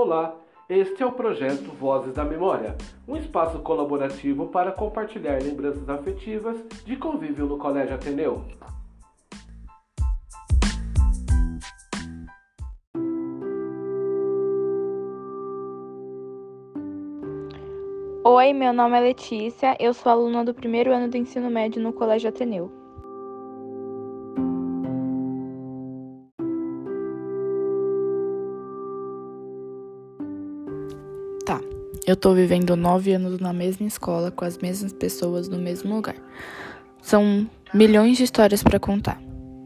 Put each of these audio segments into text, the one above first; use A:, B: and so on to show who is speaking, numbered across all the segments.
A: Olá, este é o projeto Vozes da Memória, um espaço colaborativo para compartilhar lembranças afetivas de convívio no Colégio Ateneu.
B: Oi, meu nome é Letícia, eu sou aluna do primeiro ano do ensino médio no Colégio Ateneu.
C: Eu tô vivendo nove anos na mesma escola, com as mesmas pessoas, no mesmo lugar. São milhões de histórias para contar.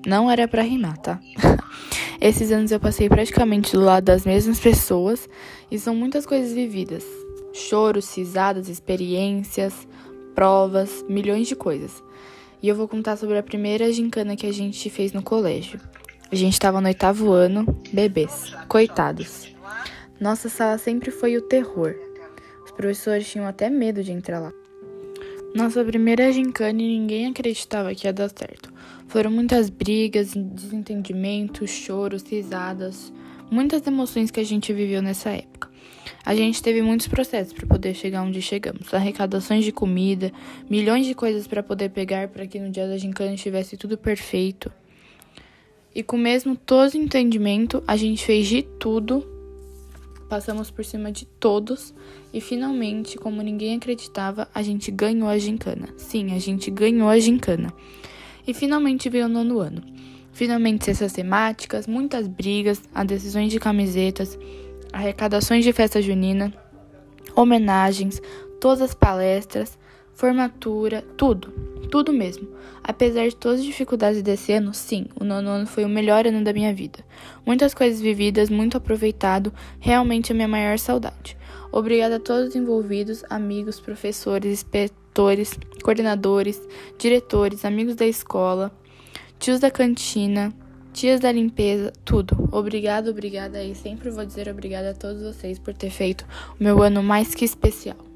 C: Não era para rimar, tá? Esses anos eu passei praticamente do lado das mesmas pessoas e são muitas coisas vividas. Choros, risadas, experiências, provas, milhões de coisas. E eu vou contar sobre a primeira gincana que a gente fez no colégio. A gente estava no oitavo ano, bebês, coitados. Nossa sala sempre foi o terror. Professores tinham até medo de entrar lá. Nossa primeira gincana e ninguém acreditava que ia dar certo. Foram muitas brigas, desentendimentos, choros, risadas, muitas emoções que a gente viveu nessa época. A gente teve muitos processos para poder chegar onde chegamos. Arrecadações de comida, milhões de coisas para poder pegar para que no dia da gincana estivesse tudo perfeito. E com mesmo todo entendimento, a gente fez de tudo passamos por cima de todos e finalmente, como ninguém acreditava, a gente ganhou a gincana. Sim, a gente ganhou a gincana. E finalmente veio o nono ano. Finalmente cestas temáticas, muitas brigas, decisões de camisetas, arrecadações de festa junina, homenagens, todas as palestras, formatura, tudo tudo mesmo. Apesar de todas as dificuldades desse ano, sim, o nono ano foi o melhor ano da minha vida. Muitas coisas vividas, muito aproveitado, realmente a minha maior saudade. Obrigada a todos os envolvidos, amigos, professores, inspetores, coordenadores, diretores, amigos da escola, tios da cantina, tias da limpeza, tudo. Obrigado, obrigada e sempre vou dizer obrigada a todos vocês por ter feito o meu ano mais que especial.